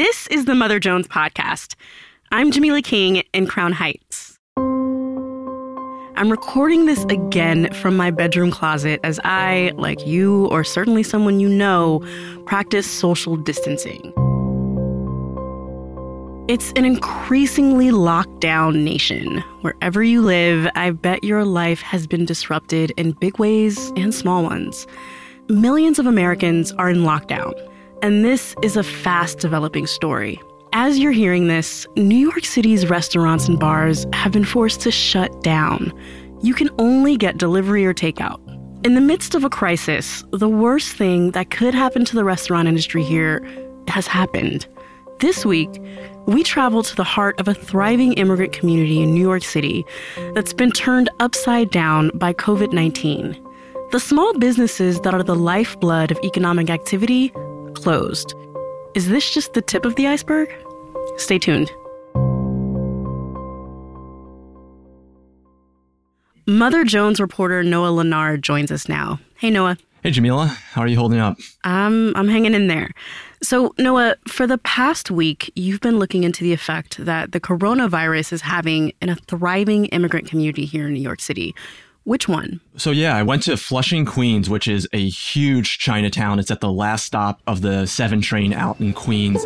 This is the Mother Jones podcast. I'm Jamilah King in Crown Heights. I'm recording this again from my bedroom closet as I, like you or certainly someone you know, practice social distancing. It's an increasingly locked down nation. Wherever you live, I bet your life has been disrupted in big ways and small ones. Millions of Americans are in lockdown, and this is a fast developing story. As you're hearing this, New York City's restaurants and bars have been forced to shut down. You can only get delivery or takeout. In the midst of a crisis, the worst thing that could happen to the restaurant industry here has happened. This week, we travel to the heart of a thriving immigrant community in New York City that's been turned upside down by COVID 19. The small businesses that are the lifeblood of economic activity closed. Is this just the tip of the iceberg? Stay tuned. Mother Jones reporter Noah Lanard joins us now. Hey, Noah. Hey, Jamilah. How are you holding up? I'm, I'm hanging in there. So, Noah, for the past week, you've been looking into the effect that the coronavirus is having in a thriving immigrant community here in New York City. Which one? So, yeah, I went to Flushing, Queens, which is a huge Chinatown. It's at the last stop of the 7 train out in Queens.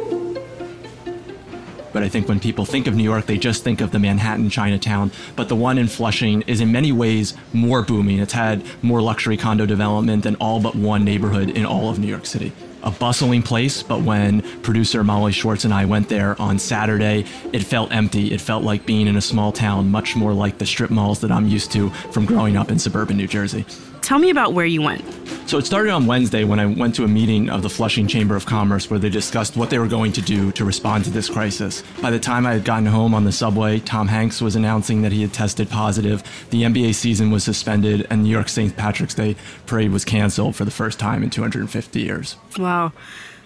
But I think when people think of New York, they just think of the Manhattan Chinatown. But the one in Flushing is in many ways more booming. It's had more luxury condo development than all but one neighborhood in all of New York City a bustling place, but when producer Molly Schwartz and I went there on Saturday, it felt empty. It felt like being in a small town, much more like the strip malls that I'm used to from growing up in suburban New Jersey. Tell me about where you went. So it started on Wednesday when I went to a meeting of the Flushing Chamber of Commerce where they discussed what they were going to do to respond to this crisis. By the time I had gotten home on the subway, Tom Hanks was announcing that he had tested positive, the NBA season was suspended, and New York St. Patrick's Day parade was canceled for the first time in 250 years. Wow.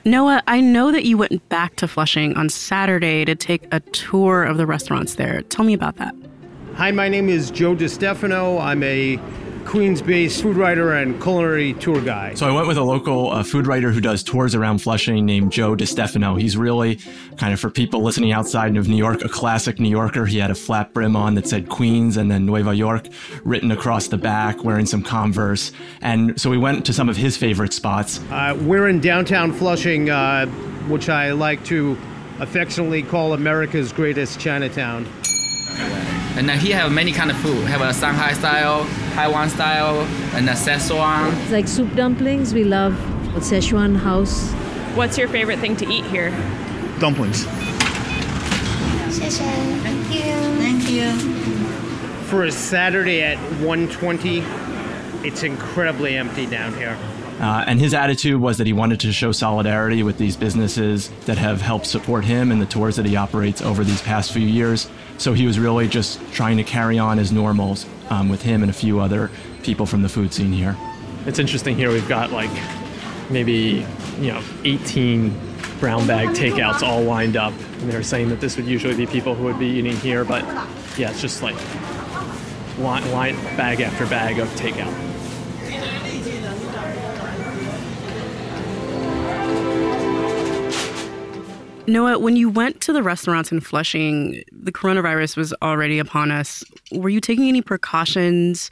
Noah, I know that you went back to Flushing on Saturday to take a tour of the restaurants there. Tell me about that. Hi, my name is Joe DiStefano. I'm a Queens based food writer and culinary tour guide. So I went with a local uh, food writer who does tours around Flushing named Joe DiStefano. He's really kind of for people listening outside of New York, a classic New Yorker. He had a flat brim on that said Queens and then Nueva York written across the back, wearing some Converse. And so we went to some of his favorite spots. Uh, we're in downtown Flushing, uh, which I like to affectionately call America's greatest Chinatown. And he have many kind of food. Have a Shanghai style, Taiwan style, and a Szechuan. It's like soup dumplings. We love Szechuan house. What's your favorite thing to eat here? Dumplings. Thank you. Thank you. For a Saturday at 1:20, it's incredibly empty down here. Uh, and his attitude was that he wanted to show solidarity with these businesses that have helped support him and the tours that he operates over these past few years. So he was really just trying to carry on as normals um, with him and a few other people from the food scene here. It's interesting here. We've got like maybe you know 18 brown bag takeouts all lined up. And they're saying that this would usually be people who would be eating here, but yeah, it's just like line, line bag after bag of takeout. Noah, when you went to the restaurants in Flushing, the coronavirus was already upon us. Were you taking any precautions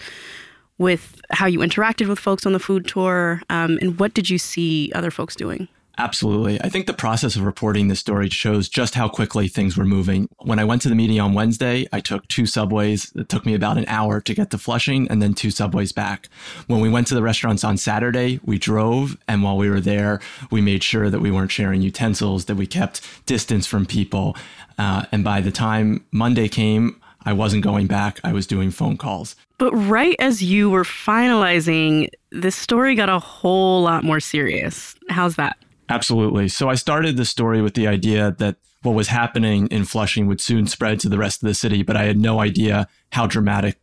with how you interacted with folks on the food tour? Um, and what did you see other folks doing? Absolutely. I think the process of reporting this story shows just how quickly things were moving. When I went to the meeting on Wednesday, I took two subways. It took me about an hour to get to Flushing and then two subways back. When we went to the restaurants on Saturday, we drove. And while we were there, we made sure that we weren't sharing utensils, that we kept distance from people. Uh, and by the time Monday came, I wasn't going back. I was doing phone calls. But right as you were finalizing, this story got a whole lot more serious. How's that? Absolutely. So I started the story with the idea that what was happening in Flushing would soon spread to the rest of the city, but I had no idea how dramatic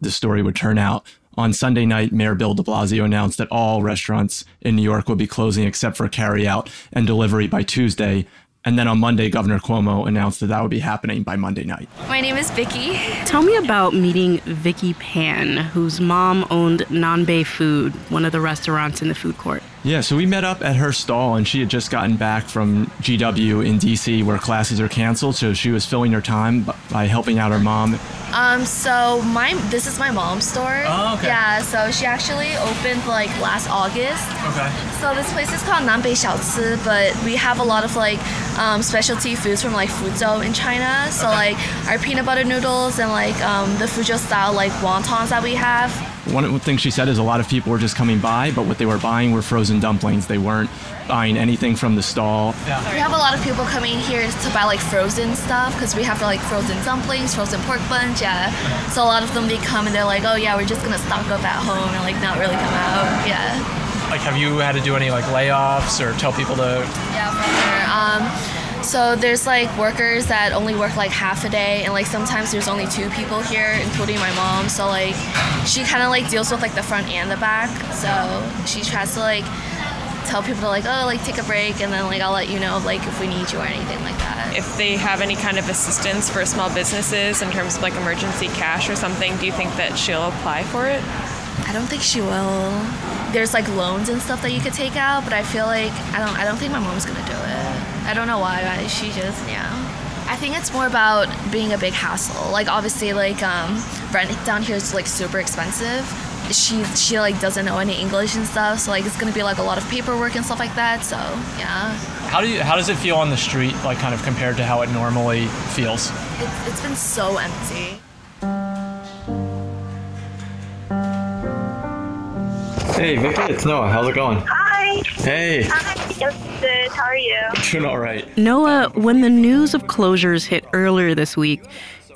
the story would turn out. On Sunday night, Mayor Bill de Blasio announced that all restaurants in New York would be closing except for carryout and delivery by Tuesday. And then on Monday, Governor Cuomo announced that that would be happening by Monday night. My name is Vicky. Tell me about meeting Vicky Pan, whose mom owned Nanbei Food, one of the restaurants in the food court. Yeah, so we met up at her stall, and she had just gotten back from GW in DC, where classes are canceled. So she was filling her time by helping out her mom. Um, so my this is my mom's store. Oh, okay. Yeah, so she actually opened like last August. Okay. So this place is called Nanbei Xiaoci, but we have a lot of like um, specialty foods from like Fuzhou in China. So like our peanut butter noodles and like um, the Fuzhou style like wontons that we have. One of the things she said is a lot of people were just coming by, but what they were buying were frozen dumplings. They weren't buying anything from the stall. Yeah. We have a lot of people coming here to buy like frozen stuff because we have like frozen dumplings, frozen pork buns, yeah. So a lot of them they come and they're like, oh yeah, we're just gonna stock up at home and like not really come out, yeah. Like, have you had to do any like layoffs or tell people to? Yeah, for sure. Um, so there's like workers that only work like half a day, and like sometimes there's only two people here, including my mom. So like she kind of like deals with like the front and the back. So she tries to like tell people to like oh like take a break, and then like I'll let you know like if we need you or anything like that. If they have any kind of assistance for small businesses in terms of like emergency cash or something, do you think that she'll apply for it? I don't think she will. There's like loans and stuff that you could take out, but I feel like I don't I don't think my mom's gonna do it. I don't know why. but She just yeah. I think it's more about being a big hassle. Like obviously like um, rent down here is like super expensive. She she like doesn't know any English and stuff, so like it's gonna be like a lot of paperwork and stuff like that. So yeah, How do you? How does it feel on the street, like kind of compared to how it normally feels? it's, it's been so empty. Hey, Vicky, it's Noah. How's it going? Hi. Hey, Hi. Yes, good. How are you? doing all right. Noah, when the news of closures hit earlier this week,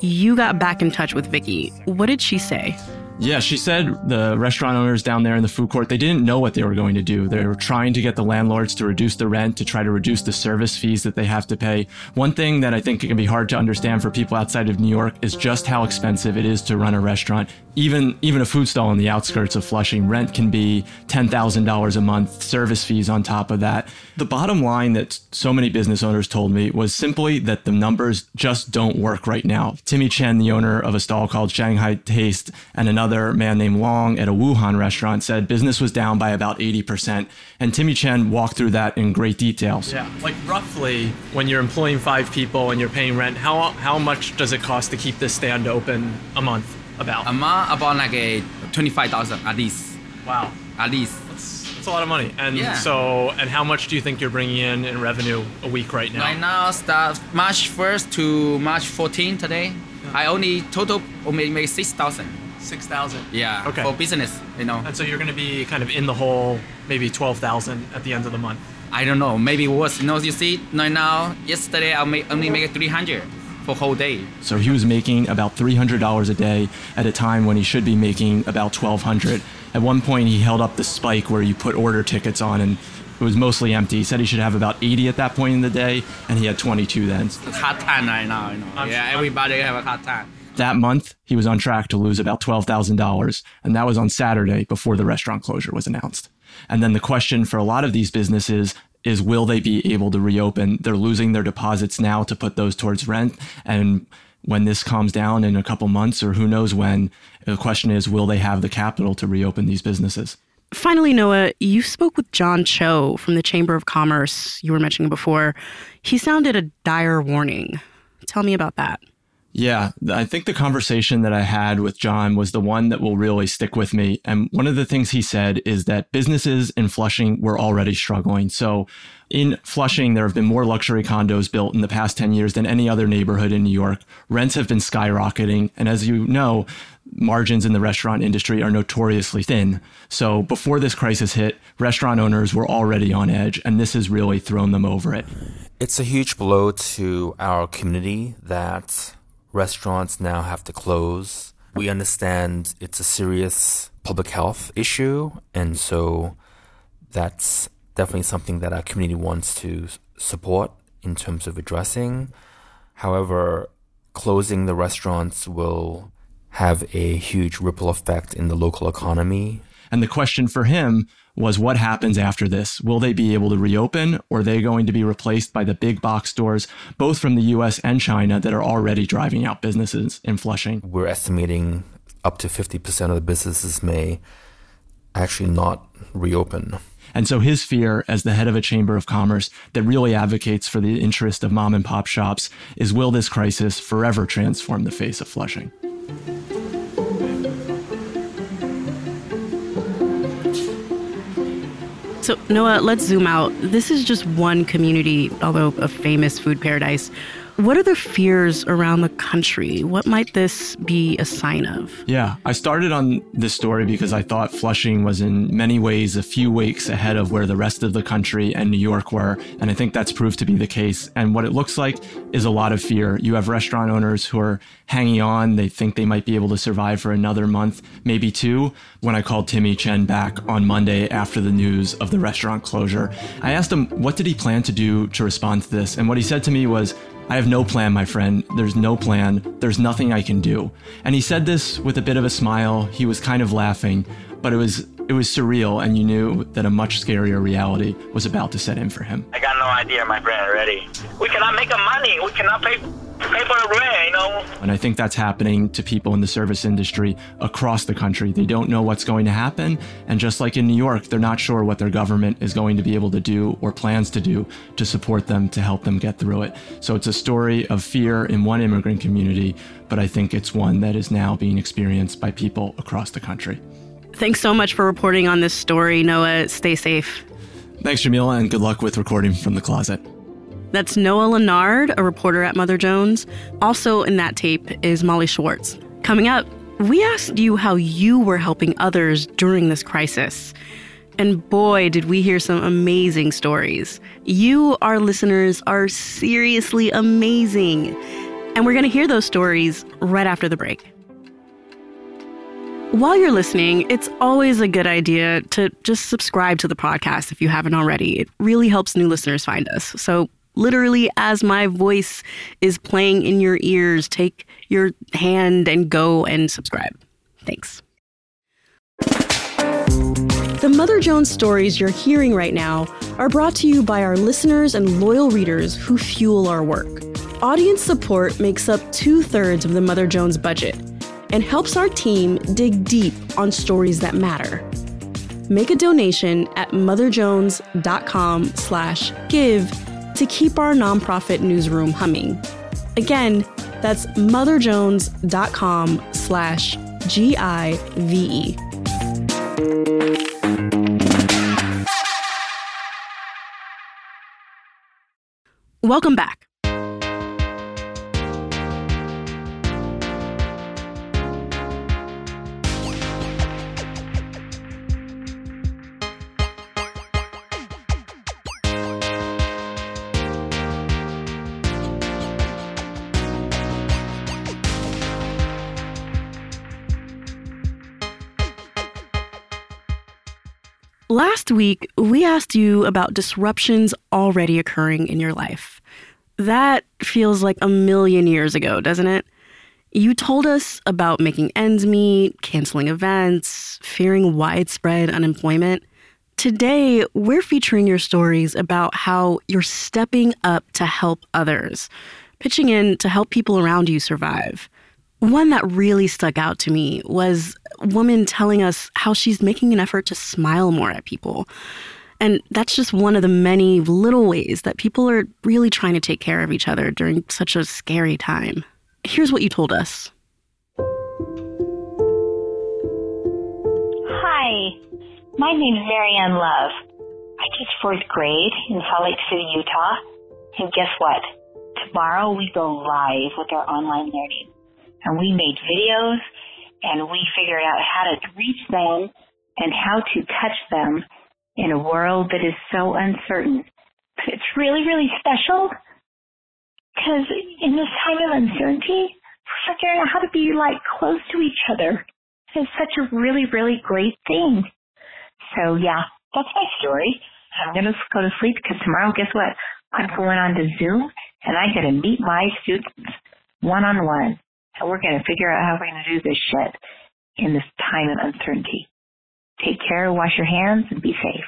you got back in touch with Vicky. What did she say? Yeah, she said the restaurant owners down there in the food court, they didn't know what they were going to do. They were trying to get the landlords to reduce the rent, to try to reduce the service fees that they have to pay. One thing that I think can be hard to understand for people outside of New York is just how expensive it is to run a restaurant. Even even a food stall on the outskirts of Flushing, rent can be $10,000 a month, service fees on top of that. The bottom line that so many business owners told me was simply that the numbers just don't work right now. Timmy Chen, the owner of a stall called Shanghai Taste, and another man named Long at a Wuhan restaurant said business was down by about 80%. And Timmy Chen walked through that in great details. Yeah, like roughly when you're employing five people and you're paying rent, how how much does it cost to keep this stand open a month? About A month about like a twenty-five thousand at least. wow, At least. that's, that's a lot of money. And Yeah. so, and how much do you think you're bringing in in revenue a week right now? Right now, start March 1st to March 14 today. I only total only make 6,000. Six thousand. Yeah. Okay. For business, you know. And so you're going to be kind of in the hole, maybe twelve thousand at the end of the month. I don't know. Maybe worse. You know, you see, right now, yesterday I make, only make 300 for whole day. So he was making about $300 a day at a time when he should be making about 1200 At one point, he held up the spike where you put order tickets on and it was mostly empty. He said he should have about 80 at that point in the day, and he had 22 then. It's hard time right now, you know. I'm- yeah, I'm- everybody have a hard time. That month, he was on track to lose about $12,000, and that was on Saturday before the restaurant closure was announced. And then the question for a lot of these businesses is will they be able to reopen? They're losing their deposits now to put those towards rent. And when this calms down in a couple months or who knows when, the question is will they have the capital to reopen these businesses? Finally, Noah, you spoke with John Choe from the Chamber of Commerce you were mentioning before. He sounded a dire warning. Tell me about that. Yeah, I think the conversation that I had with John was the one that will really stick with me. And one of the things he said is that businesses in Flushing were already struggling. So in Flushing, there have been more luxury condos built in the past 10 years than any other neighborhood in New York. Rents have been skyrocketing. And as you know, margins in the restaurant industry are notoriously thin. So before this crisis hit, restaurant owners were already on edge, and this has really thrown them over it. It's a huge blow to our community that restaurants now have to close. We understand it's a serious public health issue, and so that's definitely something that our community wants to support in terms of addressing. However, closing the restaurants will have a huge ripple effect in the local economy. And the question for him was what happens after this? Will they be able to reopen or are they going to be replaced by the big box stores, both from the US and China, that are already driving out businesses in Flushing? We're estimating up to 50% of the businesses may actually not reopen. And so his fear as the head of a chamber of commerce that really advocates for the interest of mom and pop shops is will this crisis forever transform the face of Flushing? So, Noah, let's zoom out. This is just one community, although a famous food paradise. What are the fears around the country? What might this be a sign of? Yeah, I started on this story because I thought Flushing was in many ways a few weeks ahead of where the rest of the country and New York were. And I think that's proved to be the case. And what it looks like is a lot of fear. You have restaurant owners who are hanging on. They think they might be able to survive for another month, maybe two. When I called Timmy Chen back on Monday after the news of the restaurant closure, I asked him what did he plan to do to respond to this. And what he said to me was, I have no plan, my friend. There's no plan. There's nothing I can do. And he said this with a bit of a smile. He was kind of laughing, but it was it was surreal and you knew that a much scarier reality was about to set in for him. I got no idea, my friend, already. We cannot make money. We cannot pay pay for the rent, you know. And I think that's happening to people in the service industry across the country. They don't know what's going to happen. And just like in New York, they're not sure what their government is going to be able to do or plans to do to support them to help them get through it. So it's a story of fear in one immigrant community, but I think it's one that is now being experienced by people across the country. Thanks so much for reporting on this story, Noah. Stay safe. Thanks, Jamilah, and good luck with recording from the closet. That's Noah Lanard, a reporter at Mother Jones. Also in that tape is Molly Schwartz. Coming up, we asked you how you were helping others during this crisis. And boy, did we hear some amazing stories. You, our listeners, are seriously amazing. And we're going to hear those stories right after the break. While you're listening, it's always a good idea to just subscribe to the podcast if you haven't already. It really helps new listeners find us. So, literally, as my voice is playing in your ears, take your hand and go and subscribe. Thanks. The Mother Jones stories you're hearing right now are brought to you by our listeners and loyal readers who fuel our work. Audience support makes up two thirds of the Mother Jones budget and helps our team dig deep on stories that matter. Make a donation at motherjones.com slash give to keep our nonprofit newsroom humming. Again, that's motherjones.com slash G-I-V-E. Welcome back. Last week, we asked you about disruptions already occurring in your life. That feels like a million years ago, doesn't it? You told us about making ends meet, canceling events, fearing widespread unemployment. Today, we're featuring your stories about how you're stepping up to help others, pitching in to help people around you survive. One that really stuck out to me was woman telling us how she's making an effort to smile more at people. And that's just one of the many little ways that people are really trying to take care of each other during such a scary time. Here's what you told us. Hi, my name is Marianne Love. I teach fourth grade in Salt Lake City, Utah. And guess what? Tomorrow we go live with our online learning and we made videos and we figured out how to reach them and how to touch them in a world that is so uncertain. It's really, really special because in this time of uncertainty, figuring out how to be like close to each other. It's such a really, really great thing. So yeah, that's my story. I'm going to go to sleep because tomorrow, guess what? I'm going on to Zoom and I get to meet my students one on one and we're going to figure out how we're going to do this shit in this time of uncertainty. Take care, wash your hands, and be safe.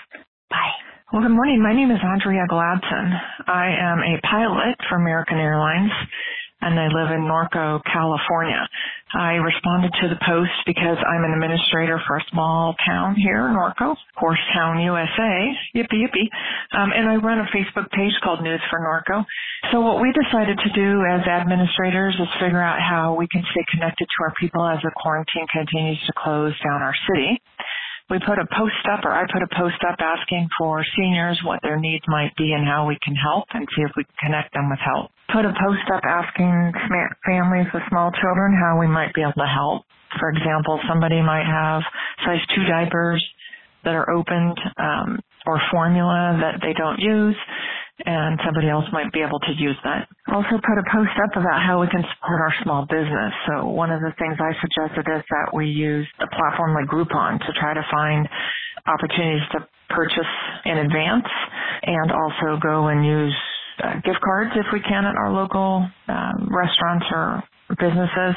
Bye. Well, good morning. My name is Andrea Gladson. I am a pilot for American Airlines, and I live in Norco, California. I responded to the post because I'm an administrator for a small town here, in Norco, Horsetown, USA. Yippee yippee. Um, and I run a Facebook page called News for Norco. So what we decided to do as administrators is figure out how we can stay connected to our people as the quarantine continues to close down our city we put a post up or I put a post up asking for seniors what their needs might be and how we can help and see if we can connect them with help. Put a post up asking families with small children how we might be able to help. For example, somebody might have size 2 diapers that are opened um, or formula that they don't use and somebody else might be able to use that. Also put a post up about how we can support our small business. So one of the things I suggested is that we use a platform like Groupon to try to find opportunities to purchase in advance and also go and use uh, gift cards if we can at our local um, restaurants or businesses.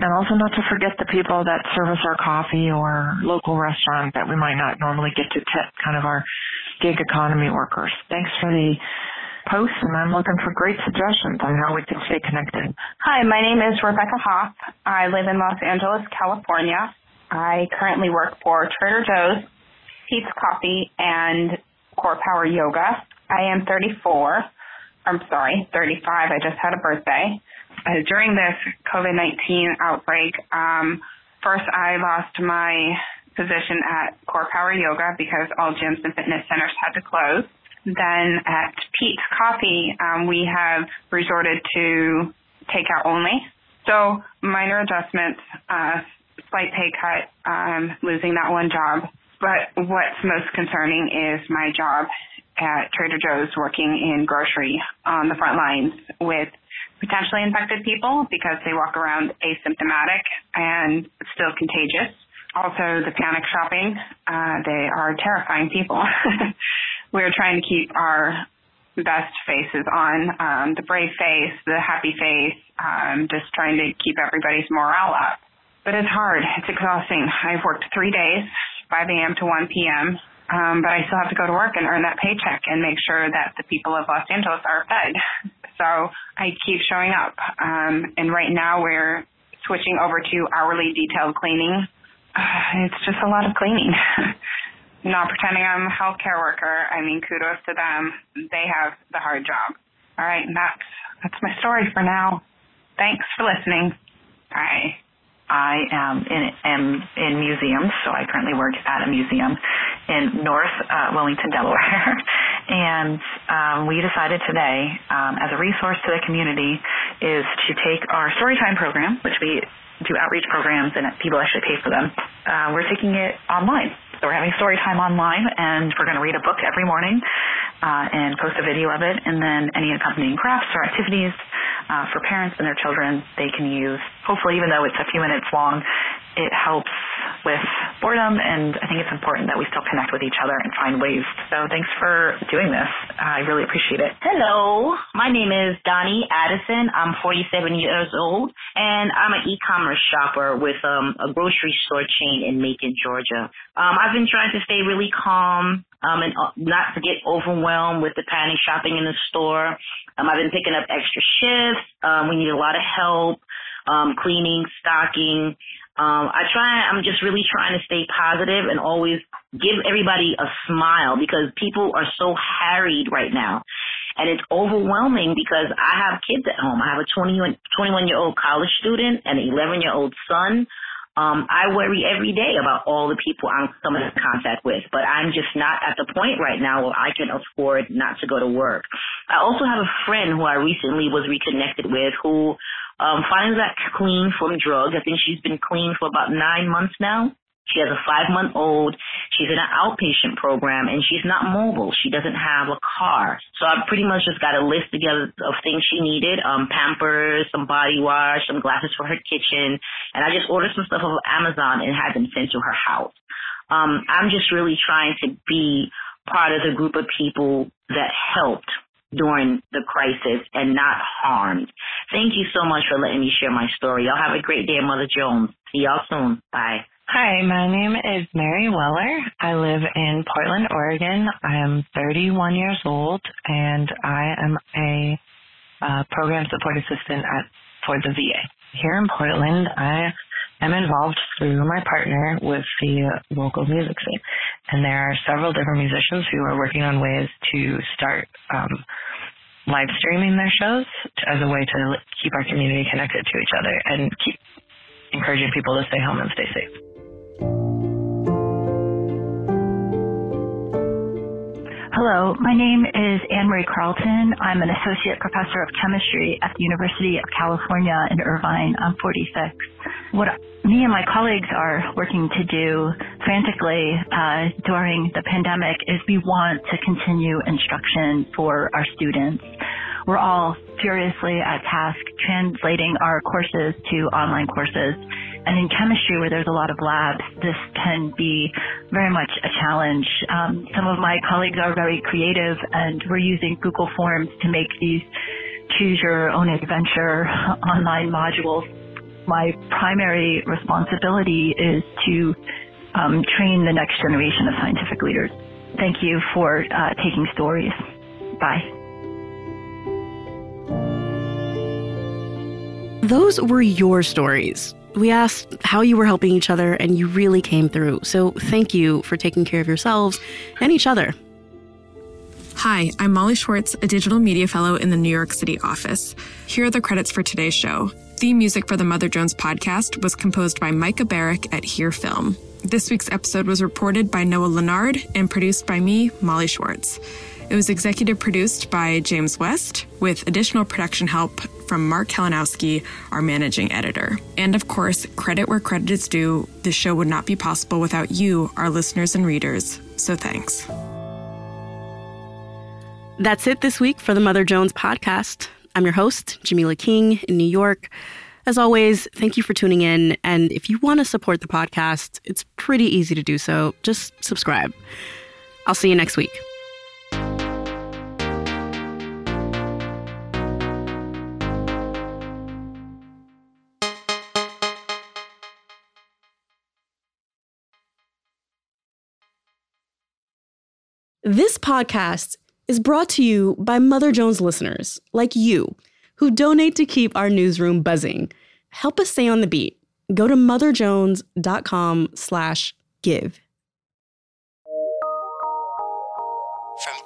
And also not to forget the people that service our coffee or local restaurant that we might not normally get to tip, kind of our gig economy workers. Thanks for the post, and I'm looking for great suggestions on how we can stay connected. Hi, my name is Rebecca Hoff. I live in Los Angeles, California. I currently work for Trader Joe's, Peet's Coffee, and Core Power Yoga. I am 34. I'm sorry, 35. I just had a birthday. Uh, during this COVID-19 outbreak, um, first I lost my position at Core Power Yoga because all gyms and fitness centers had to close. Then at Peet's Coffee, um, we have resorted to takeout only. So minor adjustments, uh, slight pay cut, um, losing that one job. But what's most concerning is my job at Trader Joe's working in grocery on the front lines with potentially infected people because they walk around asymptomatic and still contagious also the panic shopping. Uh, they are terrifying people. We're trying to keep our best faces on, um, the brave face, the happy face, um, just trying to keep everybody's morale up. But it's hard. It's exhausting. I've worked three days, 5 a.m. to 1 p.m., um, but I still have to go to work and earn that paycheck and make sure that the people of Los Angeles are fed. So I keep showing up. Um, and right now we're switching over to hourly detailed cleaning it's just a lot of cleaning. Not pretending I'm a healthcare worker. I mean, kudos to them. They have the hard job. All right, and that's that's my story for now. Thanks for listening. Bye. I am in, am in museums, so I currently work at a museum in North uh, Wilmington, Delaware. and um, we decided today, um, as a resource to the community, is to take our Storytime program, which we do outreach programs and people actually pay for them. Uh, we're taking it online. So we're having story time online, and we're going to read a book every morning uh, and post a video of it, and then any accompanying crafts or activities uh, for parents and their children they can use. Hopefully, even though it's a few minutes long, it helps with boredom, and I think it's important that we still connect with each other and find ways. So thanks for doing this. I really appreciate it. Hello, my name is Donnie Addison. I'm 47 years old, and I'm an e-commerce shopper with um, a grocery store chain in Macon, Georgia. Um, I've been trying to stay really calm um, and uh, not to get overwhelmed with the panic shopping in the store. Um, I've been picking up extra shifts. Um, we need a lot of help um, cleaning, stocking, um, I try, I'm just really trying to stay positive and always give everybody a smile because people are so harried right now. And it's overwhelming because I have kids at home. I have a 21, 21 year old college student and an 11 year old son. Um, I worry every day about all the people I'm coming in contact with, but I'm just not at the point right now where I can afford not to go to work. I also have a friend who I recently was reconnected with who um, finds that clean from drugs. I think she's been clean for about nine months now. She has a five month old. She's in an outpatient program and she's not mobile. She doesn't have a car. So I pretty much just got a list together of things she needed. Um, Pampers, some body wash, some glasses for her kitchen. And I just ordered some stuff off of Amazon and had them sent to her house. Um, I'm just really trying to be part of the group of people that helped during the crisis and not harmed. Thank you so much for letting me share my story. Y'all have a great day, Mother Jones. See y'all soon. Bye. Hi, my name is Mary Weller. I live in Portland, Oregon. I am 31 years old and I am a uh, program support assistant at for the VA. here in Portland, I am involved through my partner with the local music scene. And there are several different musicians who are working on ways to start um, live streaming their shows as a way to keep our community connected to each other and keep encouraging people to stay home and stay safe. Hello, my name is Annmarie Carlton. I'm an associate professor of chemistry at the University of California in Irvine. I'm 46. What me and my colleagues are working to do frantically uh, during the pandemic is we want to continue instruction for our students. We're all furiously at task translating our courses to online courses. And in chemistry, where there's a lot of labs, this can be very much a challenge. Um, some of my colleagues are very creative, and we're using Google Forms to make these choose your own adventure online modules. My primary responsibility is to um, train the next generation of scientific leaders. Thank you for uh, taking stories. Bye. Those were your stories. We asked how you were helping each other, and you really came through. So thank you for taking care of yourselves and each other. Hi, I'm Molly Schwartz, a digital media fellow in the New York City office. Here are the credits for today's show. Theme music for the Mother Jones podcast was composed by Micah Barrick at Hear Film. This week's episode was reported by Noah Lanard and produced by me, Molly Schwartz. It was executive produced by James West, with additional production help from Mark Kalinowski, our managing editor. And of course, credit where credit is due, this show would not be possible without you, our listeners and readers. So thanks. That's it this week for the Mother Jones podcast. I'm your host, Jamilah King in New York. As always, thank you for tuning in. And if you want to support the podcast, it's pretty easy to do so. Just subscribe. I'll see you next week. This podcast is brought to you by Mother Jones listeners like you who donate to keep our newsroom buzzing. Help us stay on the beat. Go to motherjones.com slash give. From